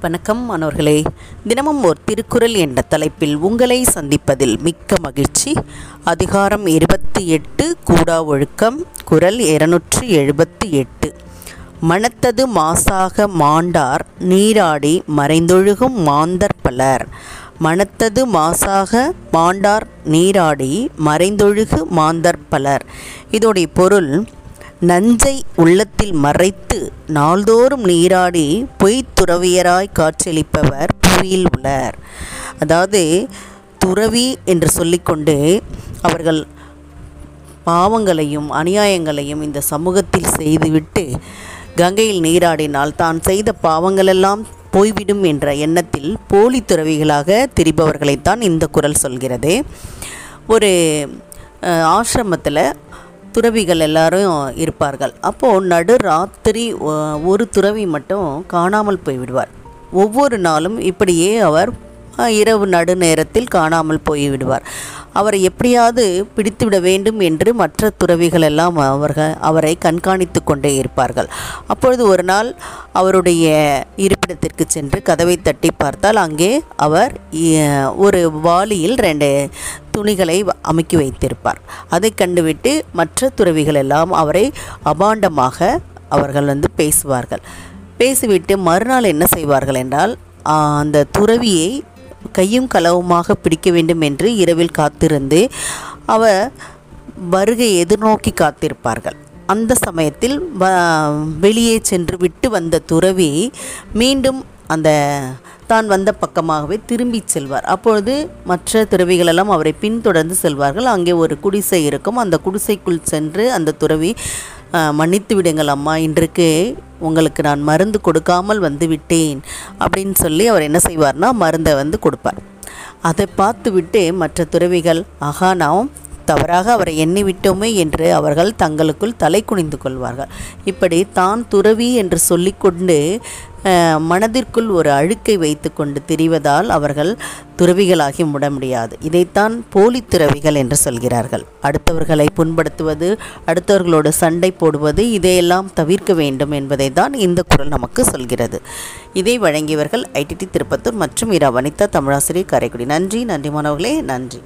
வணக்கம் மாணவர்களே. தினமும் ஒரு திருக்குறள் என்ற தலைப்பில் உங்களை சந்திப்பதில் மிக்க மகிழ்ச்சி. அதிகாரம் இருபத்தி எட்டு கூடா ஒழுக்கம் குரல் இருநூற்றி எழுபத்தி எட்டு. மனத்தது மாசாக மாண்டார் நீராடி மறைந்தொழுகும் மாந்தர் பலர். மனத்தது மாசாக மாண்டார் நீராடி மறைந்தொழுகு மாந்தர் பலர். இதோடைய பொருள் நஞ்சை உள்ளத்தில் மறைத்து நாள்தோறும் நீராடி பொய்த்துறவியராய் காட்சியளிப்பவர் புவியில் உள்ளார். அதாவது துறவி என்று சொல்லிக்கொண்டு அவர்கள் பாவங்களையும் அநியாயங்களையும் இந்த சமூகத்தில் செய்துவிட்டு கங்கையில் நீராடினால் தான் செய்த பாவங்களெல்லாம் போய்விடும் என்ற எண்ணத்தில் போலி துறவிகளாக திரிபவர்களைத்தான் இந்த குரல் சொல்கிறது. ஒரு ஆசிரமத்தில் துறவிகள் எல்லாரும் இருப்பார்கள். அப்போது நடு ராத்திரி ஒரு துறவி மட்டும் காணாமல் போய்விடுவார். ஒவ்வொரு நாளும் இப்படியே அவர் இரவு நடு நேரத்தில் காணாமல் போய்விடுவார். அவரை எப்படியாவது பிடித்துவிட வேண்டும் என்று மற்ற துறவிகள் எல்லாம் அவர்கள் அவரை கண்காணித்து கொண்டே இருப்பார்கள். அப்பொழுது ஒரு நாள் அவருடைய இருப்பிடத்திற்கு சென்று கதவை தட்டி பார்த்தால் அங்கே அவர் ஒரு வாளியில் ரெண்டு துணிகளை அமுக்கி வைத்திருப்பார். அதை கண்டுவிட்டு மற்ற துறவிகள் எல்லாம் அவரை அபாண்டமாக அவர்கள் வந்து பேசுவார்கள். பேசிவிட்டு மறுநாள் என்ன செய்வார்கள் என்றால் அந்த துறவியை கையும் களவுமாக பிடிக்க வேண்டும் என்று இரவில் காத்திருந்து அவர் வருகை எதிர்நோக்கி காத்திருப்பார்கள். அந்த சமயத்தில் வ- வெளியே சென்று விட்டு வந்த துறவி மீண்டும் அந்த தான் வந்த பக்கமாகவே திரும்பி செல்வார். அப்பொழுது மற்ற துறவிகளெல்லாம் அவரை பின்தொடர்ந்து செல்வார்கள். அங்கே ஒரு குடிசை இருக்கும். அந்த குடிசைக்குள் சென்று அந்த துறவி மன்னித்து விடுங்கள் அம்மா. இன்றைக்கு உங்களுக்கு நான் மருந்து கொடுக்காமல் வந்து விட்டேன் அப்படின்னு சொல்லி அவர் என்ன செய்வார்னா மருந்தை வந்து கொடுப்பார். அதை பார்த்துவிட்டு மற்ற துறவிகள் ஆகா நாம் தவறாக அவரை எண்ணி விட்டோமே என்று அவர்கள் தங்களுக்குள் தலை குனிந்து கொள்வார்கள். இப்படி தான் துறவி என்று சொல்லிக்கொண்டு மனதிற்குள் ஒரு அழுக்கை வைத்துக்கொண்டு திரிவதால் அவர்கள் துறவிகளாகி முட முடியாது. இதைத்தான் போலி துறவிகள் என்று சொல்கிறார்கள். அடுத்தவர்களை புண்படுத்துவது அடுத்தவர்களோடு சண்டை போடுவது இதையெல்லாம் தவிர்க்க வேண்டும் என்பதை தான் இந்த குரல் நமக்கு சொல்கிறது. இதை வழங்கியவர்கள் ஐடிடி திருப்பத்தூர் மற்றும் இரா வனிதா தமிழாசிரியர் காரைக்குடி. நன்றி நன்றி மாணவர்களே நன்றி.